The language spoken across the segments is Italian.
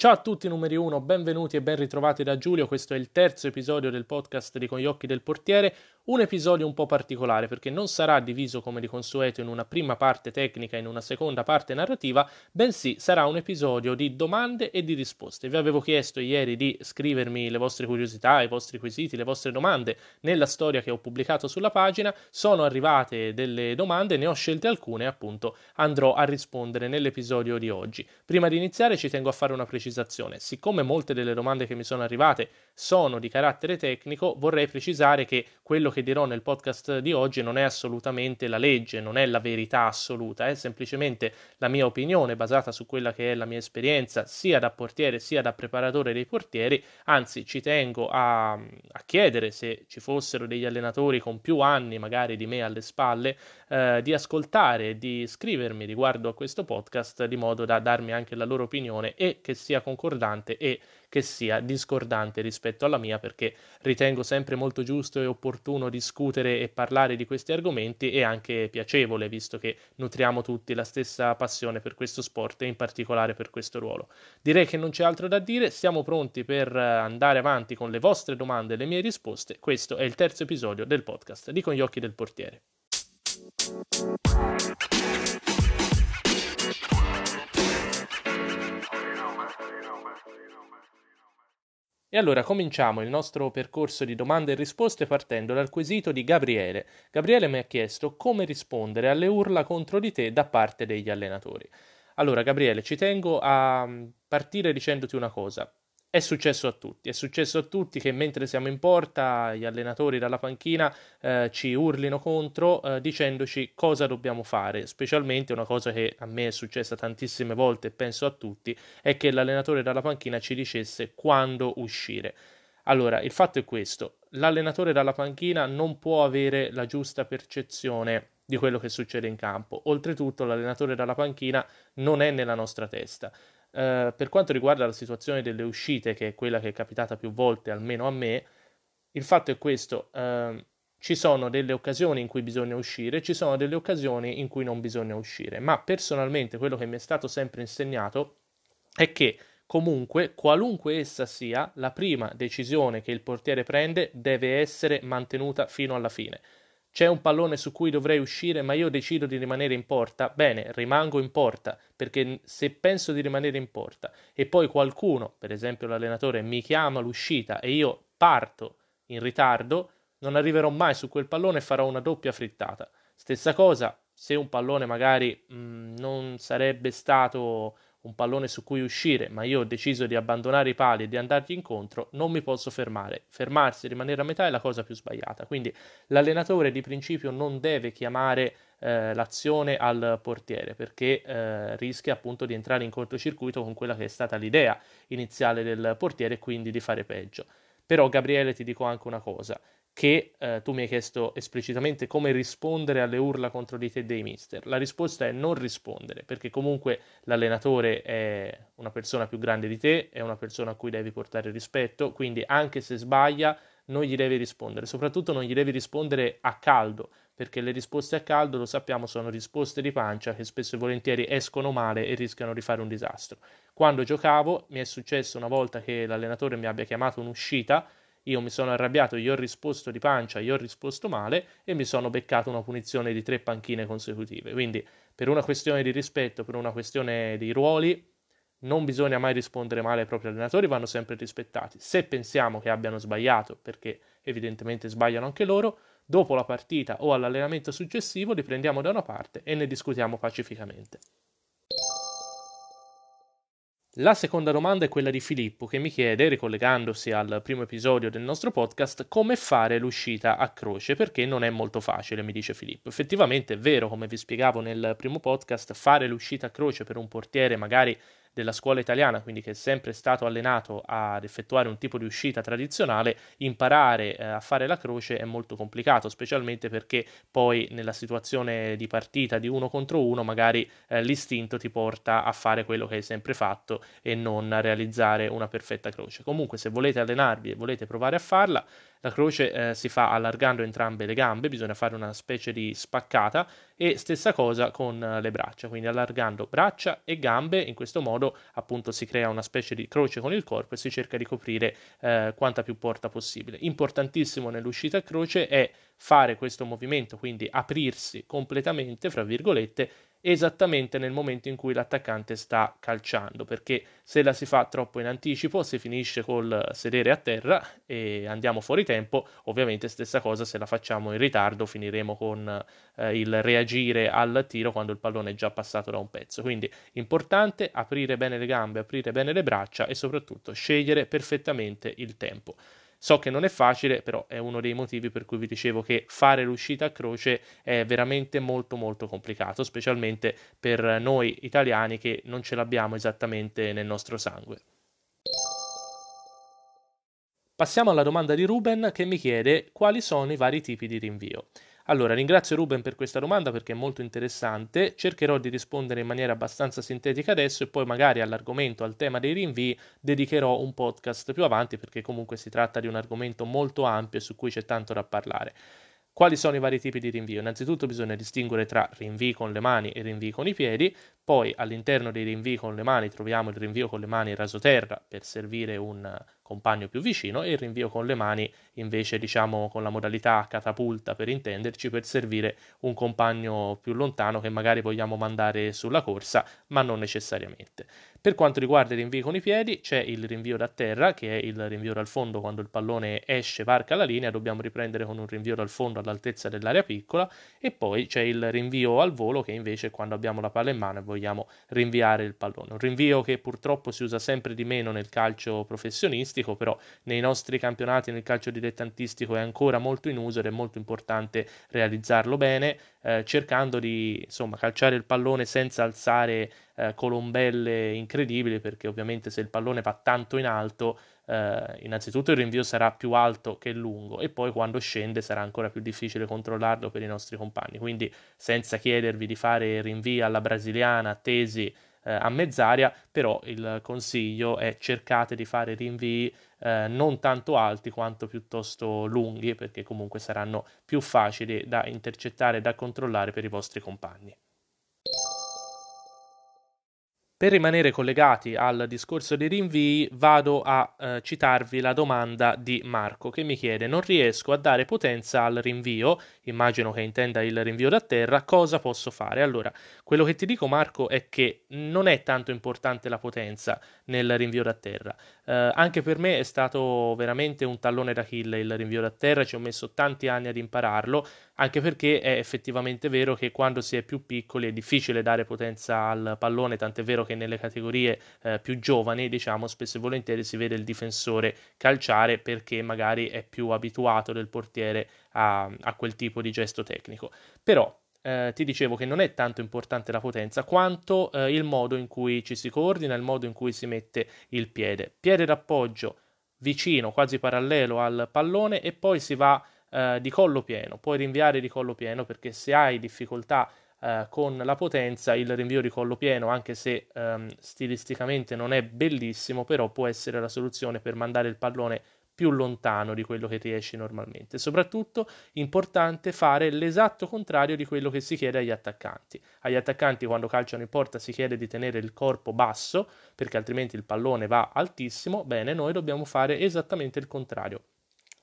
Ciao a tutti numeri 1, benvenuti e ben ritrovati da Giulio, questo è il terzo episodio del podcast di Con gli occhi del portiere, un episodio un po' particolare perché non sarà diviso come di consueto in una prima parte tecnica e in una seconda parte narrativa, bensì sarà un episodio di domande e di risposte. Vi avevo chiesto ieri di scrivermi le vostre curiosità, i vostri quesiti, le vostre domande nella storia che ho pubblicato sulla pagina, sono arrivate delle domande, ne ho scelte alcune e appunto andrò a rispondere nell'episodio di oggi. Prima di iniziare ci tengo a fare una precisazione, siccome molte delle domande che mi sono arrivate sono di carattere tecnico, vorrei precisare che quello che dirò nel podcast di oggi non è assolutamente la legge, non è la verità assoluta, è semplicemente la mia opinione basata su quella che è la mia esperienza sia da portiere sia da preparatore dei portieri, anzi ci tengo a, a chiedere se ci fossero degli allenatori con più anni magari di me alle spalle eh, di ascoltare di scrivermi riguardo a questo podcast di modo da darmi anche la loro opinione e che sia concordante e che sia discordante rispetto alla mia perché ritengo sempre molto giusto e opportuno discutere e parlare di questi argomenti e anche piacevole visto che nutriamo tutti la stessa passione per questo sport e in particolare per questo ruolo. Direi che non c'è altro da dire, siamo pronti per andare avanti con le vostre domande e le mie risposte. Questo è il terzo episodio del podcast di Con gli occhi del portiere. E allora cominciamo il nostro percorso di domande e risposte partendo dal quesito di Gabriele. Gabriele mi ha chiesto come rispondere alle urla contro di te da parte degli allenatori. Allora, Gabriele, ci tengo a partire dicendoti una cosa. È successo a tutti, è successo a tutti che mentre siamo in porta gli allenatori dalla panchina eh, ci urlino contro eh, dicendoci cosa dobbiamo fare, specialmente una cosa che a me è successa tantissime volte e penso a tutti, è che l'allenatore dalla panchina ci dicesse quando uscire. Allora, il fatto è questo, l'allenatore dalla panchina non può avere la giusta percezione di quello che succede in campo, oltretutto l'allenatore dalla panchina non è nella nostra testa eh, per quanto riguarda la situazione delle uscite, che è quella che è capitata più volte, almeno a me, il fatto è questo. Eh, ci sono delle occasioni in cui bisogna uscire, ci sono delle occasioni in cui non bisogna uscire, ma personalmente quello che mi è stato sempre insegnato è che comunque, qualunque essa sia, la prima decisione che il portiere prende deve essere mantenuta fino alla fine. C'è un pallone su cui dovrei uscire, ma io decido di rimanere in porta. Bene, rimango in porta, perché se penso di rimanere in porta e poi qualcuno, per esempio l'allenatore, mi chiama l'uscita e io parto in ritardo, non arriverò mai su quel pallone e farò una doppia frittata. Stessa cosa, se un pallone magari mh, mm, non sarebbe stato un pallone su cui uscire, ma io ho deciso di abbandonare i pali e di andargli incontro, non mi posso fermare. Fermarsi rimanere a metà è la cosa più sbagliata. Quindi l'allenatore di principio non deve chiamare eh, l'azione al portiere perché eh, rischia appunto di entrare in cortocircuito con quella che è stata l'idea iniziale del portiere e quindi di fare peggio. Però Gabriele ti dico anche una cosa, che eh, tu mi hai chiesto esplicitamente come rispondere alle urla contro di te dei mister. La risposta è non rispondere, perché comunque l'allenatore è una persona più grande di te, è una persona a cui devi portare rispetto, quindi anche se sbaglia non gli devi rispondere, soprattutto non gli devi rispondere a caldo, perché le risposte a caldo, lo sappiamo, sono risposte di pancia che spesso e volentieri escono male e rischiano di fare un disastro. Quando giocavo mi è successo una volta che l'allenatore mi abbia chiamato un'uscita, io mi sono arrabbiato, gli ho risposto di pancia, gli ho risposto male e mi sono beccato una punizione di tre panchine consecutive. Quindi, per una questione di rispetto, per una questione di ruoli, non bisogna mai rispondere male ai propri allenatori, vanno sempre rispettati. Se pensiamo che abbiano sbagliato, perché evidentemente sbagliano anche loro, dopo la partita o all'allenamento successivo li prendiamo da una parte e ne discutiamo pacificamente. La seconda domanda è quella di Filippo che mi chiede, ricollegandosi al primo episodio del nostro podcast, come fare l'uscita a croce perché non è molto facile, mi dice Filippo. Effettivamente è vero, come vi spiegavo nel primo podcast, fare l'uscita a croce per un portiere magari della scuola italiana, quindi che è sempre stato allenato ad effettuare un tipo di uscita tradizionale, imparare eh, a fare la croce è molto complicato, specialmente perché poi nella situazione di partita di uno contro uno magari eh, l'istinto ti porta a fare quello che hai sempre fatto e non a realizzare una perfetta croce. Comunque se volete allenarvi e volete provare a farla, La croce eh, si fa allargando entrambe le gambe, bisogna fare una specie di spaccata e stessa cosa con eh, le braccia, quindi allargando braccia e gambe, in questo modo appunto si crea una specie di croce con il corpo e si cerca di coprire eh, quanta più porta possibile. Importantissimo nell'uscita a croce è fare questo movimento, quindi aprirsi completamente, fra virgolette, esattamente nel momento in cui l'attaccante sta calciando, perché se la si fa troppo in anticipo si finisce col sedere a terra e andiamo fuori tempo, ovviamente stessa cosa se la facciamo in ritardo finiremo con eh, il reagire al tiro quando il pallone è già passato da un pezzo. Quindi importante aprire bene le gambe, aprire bene le braccia e soprattutto scegliere perfettamente il tempo. So che non è facile, però è uno dei motivi per cui vi dicevo che fare l'uscita a croce è veramente molto molto complicato, specialmente per noi italiani che non ce l'abbiamo esattamente nel nostro sangue. Passiamo alla domanda di Ruben che mi chiede quali sono i vari tipi di rinvio. Allora, ringrazio Ruben per questa domanda perché è molto interessante. Cercherò di rispondere in maniera abbastanza sintetica adesso e poi magari all'argomento, al tema dei rinvii, dedicherò un podcast più avanti perché comunque si tratta di un argomento molto ampio e su cui c'è tanto da parlare. Quali sono i vari tipi di rinvio? Innanzitutto bisogna distinguere tra rinvii con le mani e rinvii con i piedi, poi all'interno dei rinvii con le mani troviamo il rinvio con le mani rasoterra per servire un compagno più vicino e il rinvio con le mani invece diciamo con la modalità catapulta per intenderci per servire un compagno più lontano che magari vogliamo mandare sulla corsa ma non necessariamente. Per quanto riguarda i rinvii con i piedi, c'è il rinvio da terra, che è il rinvio dal fondo quando il pallone esce, varca la linea, dobbiamo riprendere con un rinvio dal fondo all'altezza dell'area piccola, e poi c'è il rinvio al volo, che invece è quando abbiamo la palla in mano e vogliamo rinviare il pallone. Un rinvio che purtroppo si usa sempre di meno nel calcio professionistico, però nei nostri campionati, nel calcio dilettantistico è ancora molto in uso ed è molto importante realizzarlo bene, eh, cercando di insomma calciare il pallone senza alzare eh, colombelle incredibili, perché ovviamente se il pallone va tanto in alto, eh, innanzitutto il rinvio sarà più alto che lungo e poi quando scende sarà ancora più difficile controllarlo per i nostri compagni. Quindi senza chiedervi di fare rinvii alla brasiliana, tesi eh, a mezz'aria, però il consiglio è cercate di fare rinvii eh, non tanto alti quanto piuttosto lunghi, perché comunque saranno più facili da intercettare e da controllare per i vostri compagni. Per rimanere collegati al discorso dei rinvii, vado a eh, citarvi la domanda di Marco che mi chiede: Non riesco a dare potenza al rinvio, immagino che intenda il rinvio da terra, cosa posso fare? Allora, quello che ti dico, Marco, è che non è tanto importante la potenza nel rinvio da terra. Eh, anche per me è stato veramente un tallone d'Achille il rinvio da terra, ci ho messo tanti anni ad impararlo, anche perché è effettivamente vero che quando si è più piccoli è difficile dare potenza al pallone, tant'è vero che nelle categorie eh, più giovani, diciamo, spesso e volentieri si vede il difensore calciare perché magari è più abituato del portiere a, a quel tipo di gesto tecnico. Però eh, ti dicevo che non è tanto importante la potenza quanto eh, il modo in cui ci si coordina, il modo in cui si mette il piede. Piede d'appoggio vicino, quasi parallelo al pallone e poi si va eh, di collo pieno. Puoi rinviare di collo pieno perché se hai difficoltà eh, con la potenza il rinvio di collo pieno, anche se ehm, stilisticamente non è bellissimo, però può essere la soluzione per mandare il pallone più lontano di quello che riesci normalmente. Soprattutto importante fare l'esatto contrario di quello che si chiede agli attaccanti. Agli attaccanti quando calciano in porta si chiede di tenere il corpo basso perché altrimenti il pallone va altissimo. Bene, noi dobbiamo fare esattamente il contrario,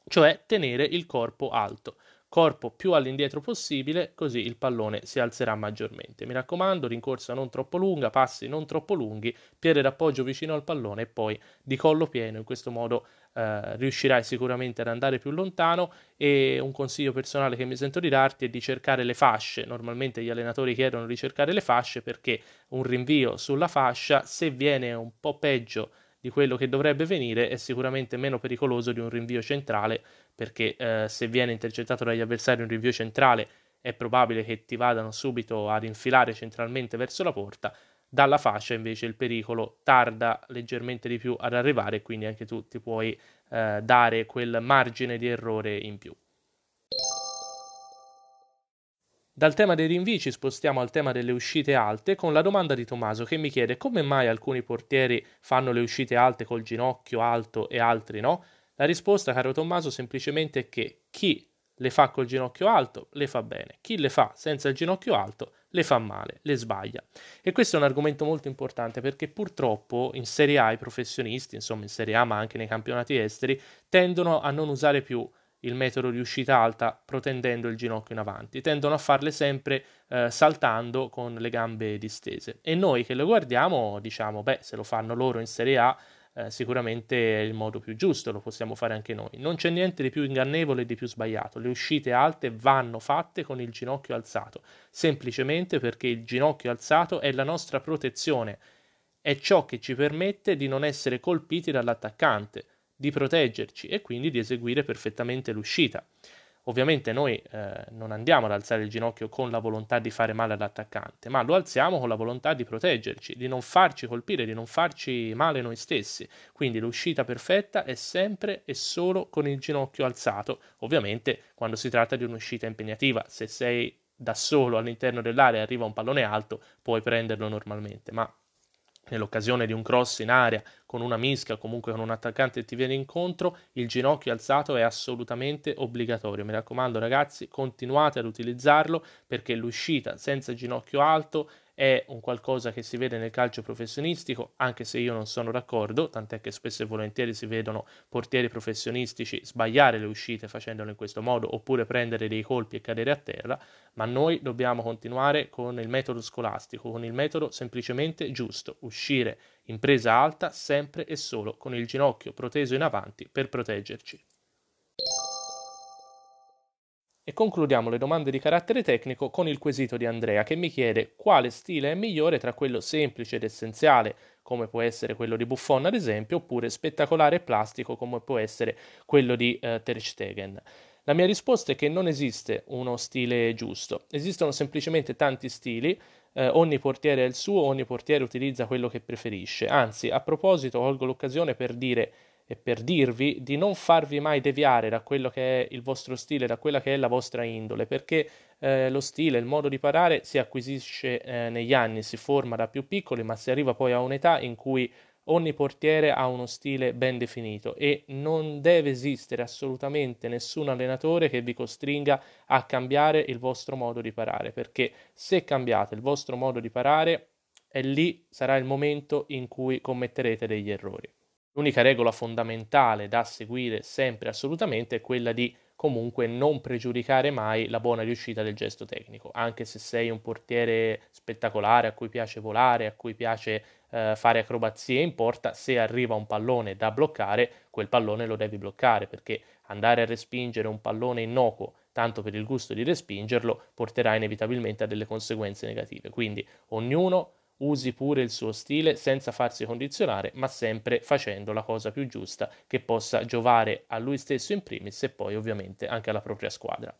cioè tenere il corpo alto corpo più all'indietro possibile, così il pallone si alzerà maggiormente. Mi raccomando, rincorsa non troppo lunga, passi non troppo lunghi, piede d'appoggio vicino al pallone e poi di collo pieno, in questo modo eh, riuscirai sicuramente ad andare più lontano e un consiglio personale che mi sento di darti è di cercare le fasce. Normalmente gli allenatori chiedono di cercare le fasce perché un rinvio sulla fascia, se viene un po' peggio di quello che dovrebbe venire, è sicuramente meno pericoloso di un rinvio centrale perché eh, se viene intercettato dagli avversari un rinvio centrale è probabile che ti vadano subito ad infilare centralmente verso la porta, dalla fascia invece il pericolo tarda leggermente di più ad arrivare quindi anche tu ti puoi eh, dare quel margine di errore in più. Dal tema dei rinvii ci spostiamo al tema delle uscite alte con la domanda di Tommaso che mi chiede come mai alcuni portieri fanno le uscite alte col ginocchio alto e altri no? La risposta, caro Tommaso, semplicemente è che chi le fa col ginocchio alto le fa bene, chi le fa senza il ginocchio alto le fa male, le sbaglia. E questo è un argomento molto importante perché purtroppo in Serie A i professionisti, insomma in Serie A ma anche nei campionati esteri, tendono a non usare più il metodo di uscita alta protendendo il ginocchio in avanti, tendono a farle sempre eh, saltando con le gambe distese. E noi che le guardiamo diciamo, beh, se lo fanno loro in Serie A, eh, sicuramente è il modo più giusto, lo possiamo fare anche noi. Non c'è niente di più ingannevole e di più sbagliato. Le uscite alte vanno fatte con il ginocchio alzato, semplicemente perché il ginocchio alzato è la nostra protezione, è ciò che ci permette di non essere colpiti dall'attaccante, di proteggerci e quindi di eseguire perfettamente l'uscita. Ovviamente noi eh, non andiamo ad alzare il ginocchio con la volontà di fare male all'attaccante, ma lo alziamo con la volontà di proteggerci, di non farci colpire, di non farci male noi stessi. Quindi l'uscita perfetta è sempre e solo con il ginocchio alzato, ovviamente quando si tratta di un'uscita impegnativa. Se sei da solo all'interno dell'area e arriva un pallone alto, puoi prenderlo normalmente, ma nell'occasione di un cross in area con una mischia, comunque con un attaccante che ti viene incontro, il ginocchio alzato è assolutamente obbligatorio. Mi raccomando ragazzi, continuate ad utilizzarlo perché l'uscita senza ginocchio alto è un qualcosa che si vede nel calcio professionistico, anche se io non sono d'accordo, tant'è che spesso e volentieri si vedono portieri professionistici sbagliare le uscite facendolo in questo modo, oppure prendere dei colpi e cadere a terra, ma noi dobbiamo continuare con il metodo scolastico, con il metodo semplicemente giusto, uscire in presa alta sempre e solo con il ginocchio proteso in avanti per proteggerci. E concludiamo le domande di carattere tecnico con il quesito di Andrea che mi chiede quale stile è migliore tra quello semplice ed essenziale, come può essere quello di Buffon ad esempio, oppure spettacolare e plastico come può essere quello di uh, Ter Stegen. La mia risposta è che non esiste uno stile giusto, esistono semplicemente tanti stili, eh, ogni portiere ha il suo, ogni portiere utilizza quello che preferisce. Anzi, a proposito, colgo l'occasione per dire e per dirvi di non farvi mai deviare da quello che è il vostro stile, da quella che è la vostra indole, perché eh, lo stile, il modo di parare si acquisisce eh, negli anni, si forma da più piccoli, ma si arriva poi a un'età in cui ogni portiere ha uno stile ben definito e non deve esistere assolutamente nessun allenatore che vi costringa a cambiare il vostro modo di parare, perché se cambiate il vostro modo di parare, è lì sarà il momento in cui commetterete degli errori. L'unica regola fondamentale da seguire sempre assolutamente è quella di comunque non pregiudicare mai la buona riuscita del gesto tecnico, anche se sei un portiere spettacolare a cui piace volare, a cui piace eh, fare acrobazie in porta, se arriva un pallone da bloccare, quel pallone lo devi bloccare perché andare a respingere un pallone innocuo tanto per il gusto di respingerlo porterà inevitabilmente a delle conseguenze negative. Quindi ognuno usi pure il suo stile senza farsi condizionare, ma sempre facendo la cosa più giusta che possa giovare a lui stesso in primis e poi ovviamente anche alla propria squadra.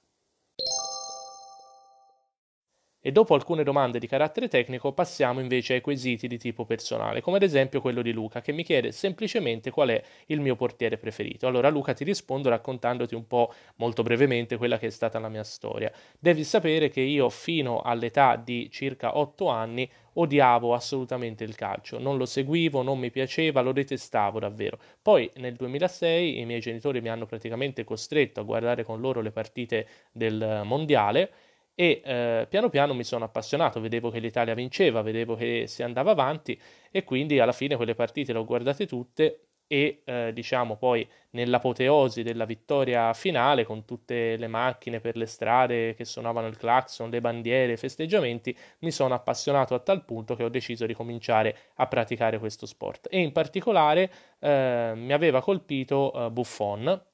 E dopo alcune domande di carattere tecnico passiamo invece ai quesiti di tipo personale, come ad esempio quello di Luca che mi chiede semplicemente qual è il mio portiere preferito. Allora Luca ti rispondo raccontandoti un po' molto brevemente quella che è stata la mia storia. Devi sapere che io fino all'età di circa 8 anni odiavo assolutamente il calcio, non lo seguivo, non mi piaceva, lo detestavo davvero. Poi nel 2006 i miei genitori mi hanno praticamente costretto a guardare con loro le partite del mondiale e eh, piano piano mi sono appassionato, vedevo che l'Italia vinceva, vedevo che si andava avanti e quindi alla fine quelle partite le ho guardate tutte e eh, diciamo poi nell'apoteosi della vittoria finale con tutte le macchine per le strade che suonavano il clacson, le bandiere, i festeggiamenti, mi sono appassionato a tal punto che ho deciso di cominciare a praticare questo sport. E in particolare eh, mi aveva colpito eh, Buffon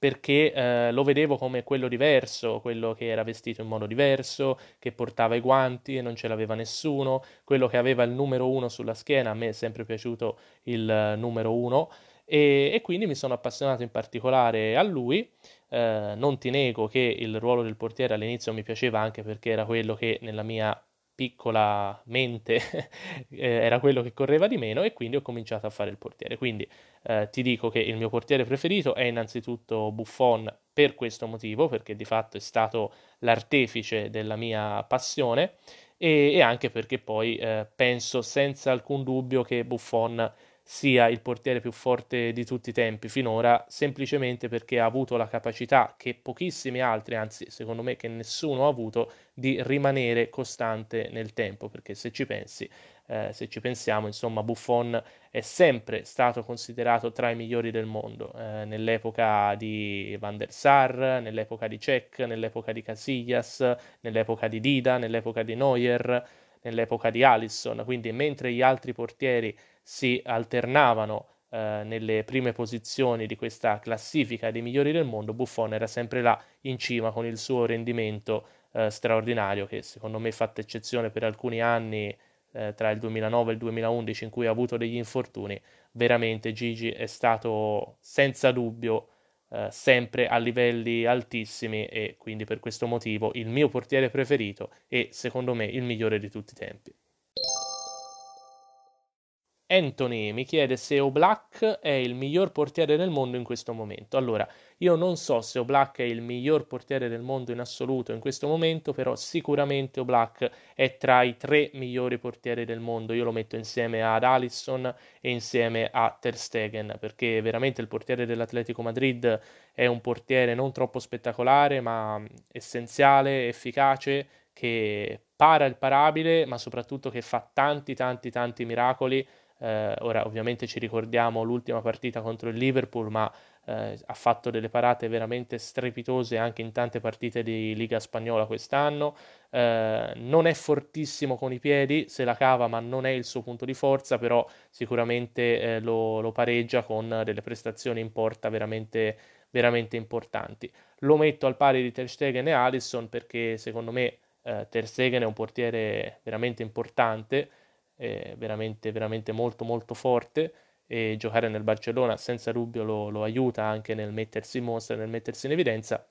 perché eh, lo vedevo come quello diverso, quello che era vestito in modo diverso, che portava i guanti e non ce l'aveva nessuno, quello che aveva il numero uno sulla schiena, a me è sempre piaciuto il uh, numero uno e, e, quindi mi sono appassionato in particolare a lui. Eh, non ti nego che il ruolo del portiere all'inizio mi piaceva anche perché era quello che nella mia piccola mente eh, era quello che correva di meno e quindi ho cominciato a fare il portiere. Quindi eh, ti dico che il mio portiere preferito è innanzitutto Buffon per questo motivo, perché di fatto è stato l'artefice della mia passione e, e anche perché poi eh, penso senza alcun dubbio che Buffon sia il portiere più forte di tutti i tempi finora, semplicemente perché ha avuto la capacità che pochissimi altri, anzi secondo me che nessuno ha avuto, di rimanere costante nel tempo, perché se ci pensi, eh, se ci pensiamo, insomma, Buffon è sempre stato considerato tra i migliori del mondo, eh, nell'epoca di Van der Sar, nell'epoca di Cech, nell'epoca di Casillas, nell'epoca di Dida, nell'epoca di Neuer, nell'epoca di Allison, quindi mentre gli altri portieri si alternavano eh, nelle prime posizioni di questa classifica dei migliori del mondo, Buffon era sempre là in cima con il suo rendimento eh, straordinario che secondo me ha fatto eccezione per alcuni anni eh, tra il 2009 e il 2011 in cui ha avuto degli infortuni, veramente Gigi è stato senza dubbio eh, sempre a livelli altissimi e quindi per questo motivo il mio portiere preferito e secondo me il migliore di tutti i tempi. Anthony mi chiede se Oblak è il miglior portiere del mondo in questo momento. Allora, io non so se Oblak è il miglior portiere del mondo in assoluto in questo momento, però sicuramente Oblak è tra i tre migliori portieri del mondo. Io lo metto insieme ad Alisson e insieme a Ter Stegen, perché veramente il portiere dell'Atletico Madrid è un portiere non troppo spettacolare, ma essenziale, efficace, che para il parabile, ma soprattutto che fa tanti tanti tanti miracoli eh, ora ovviamente ci ricordiamo l'ultima partita contro il Liverpool, ma eh, ha fatto delle parate veramente strepitose anche in tante partite di Liga Spagnola quest'anno. Eh, non è fortissimo con i piedi, se la cava, ma non è il suo punto di forza, però sicuramente eh, lo, lo, pareggia con delle prestazioni in porta veramente, veramente importanti. Lo metto al pari di Ter Stegen e Alisson perché secondo me eh, Ter Stegen è un portiere veramente importante è veramente, veramente molto molto forte e giocare nel Barcellona senza dubbio lo, lo aiuta anche nel mettersi in mostra, nel mettersi in evidenza.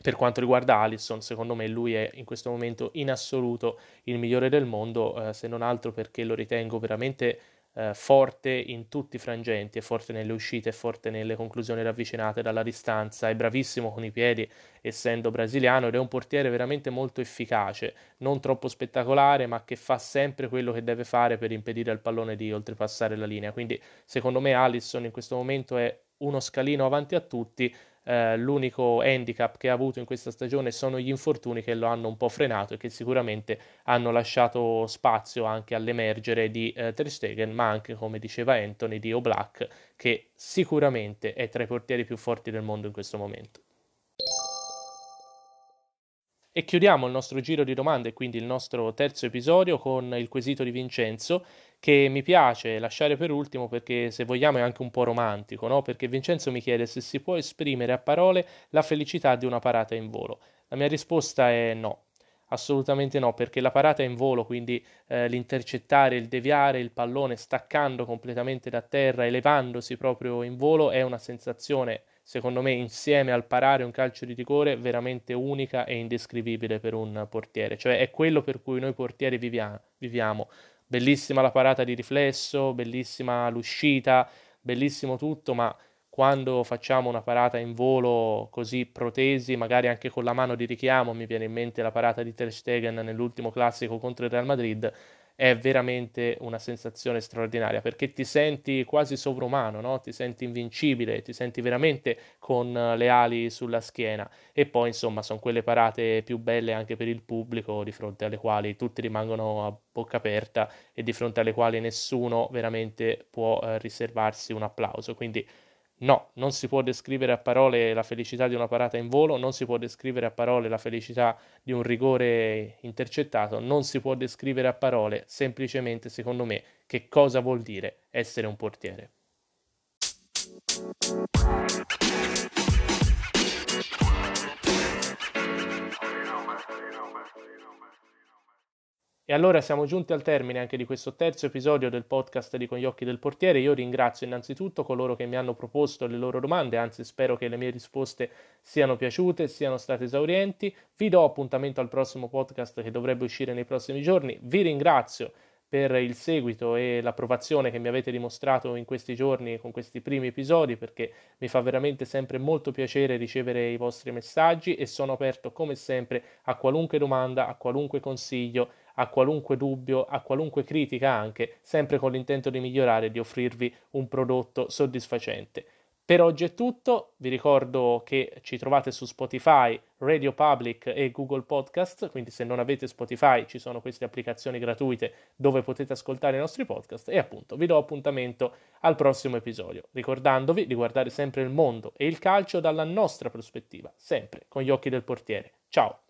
Per quanto riguarda Alisson, secondo me lui è in questo momento in assoluto il migliore del mondo, eh, se non altro perché lo ritengo veramente eh, forte in tutti i frangenti, è forte nelle uscite, è forte nelle conclusioni ravvicinate dalla distanza, è bravissimo con i piedi essendo brasiliano ed è un portiere veramente molto efficace, non troppo spettacolare ma che fa sempre quello che deve fare per impedire al pallone di oltrepassare la linea. Quindi secondo me Alisson in questo momento è uno scalino avanti a tutti eh, l'unico handicap che ha avuto in questa stagione sono gli infortuni che lo hanno un po' frenato e che sicuramente hanno lasciato spazio anche all'emergere di eh, Ter Stegen, ma anche, come diceva Anthony, di Oblak, che sicuramente è tra i portieri più forti del mondo in questo momento. E chiudiamo il nostro giro di domande, quindi il nostro terzo episodio, con il quesito di Vincenzo, che mi piace lasciare per ultimo perché se vogliamo è anche un po' romantico, no? Perché Vincenzo mi chiede se si può esprimere a parole la felicità di una parata in volo. La mia risposta è no. Assolutamente no, perché la parata in volo, quindi eh, l'intercettare, il deviare il pallone staccando completamente da terra, elevandosi proprio in volo, è una sensazione secondo me insieme al parare un calcio di rigore veramente unica e indescrivibile per un portiere, cioè è quello per cui noi portieri viviamo. Bellissima la parata di riflesso, bellissima l'uscita, bellissimo tutto, ma quando facciamo una parata in volo così protesi, magari anche con la mano di richiamo, mi viene in mente la parata di Ter Stegen nell'ultimo classico contro il Real Madrid, è veramente una sensazione straordinaria perché ti senti quasi sovrumano, no? ti senti invincibile, ti senti veramente con le ali sulla schiena e poi insomma sono quelle parate più belle anche per il pubblico di fronte alle quali tutti rimangono a bocca aperta e di fronte alle quali nessuno veramente può eh, riservarsi un applauso. Quindi No, non si può descrivere a parole la felicità di una parata in volo, non si può descrivere a parole la felicità di un rigore intercettato, non si può descrivere a parole semplicemente, secondo me, che cosa vuol dire essere un portiere. E allora siamo giunti al termine anche di questo terzo episodio del podcast di Con gli occhi del portiere. Io ringrazio innanzitutto coloro che mi hanno proposto le loro domande, anzi spero che le mie risposte siano piaciute, siano state esaurienti. Vi do appuntamento al prossimo podcast che dovrebbe uscire nei prossimi giorni. Vi ringrazio per il seguito e l'approvazione che mi avete dimostrato in questi giorni con questi primi episodi perché mi fa veramente sempre molto piacere ricevere i vostri messaggi e sono aperto come sempre a qualunque domanda, a qualunque consiglio, a qualunque dubbio, a qualunque critica anche, sempre con l'intento di migliorare e di offrirvi un prodotto soddisfacente. Per oggi è tutto, vi ricordo che ci trovate su Spotify, Radio Public e Google Podcast, quindi se non avete Spotify ci sono queste applicazioni gratuite dove potete ascoltare i nostri podcast e appunto vi do appuntamento al prossimo episodio, ricordandovi di guardare sempre il mondo e il calcio dalla nostra prospettiva, sempre con gli occhi del portiere. Ciao!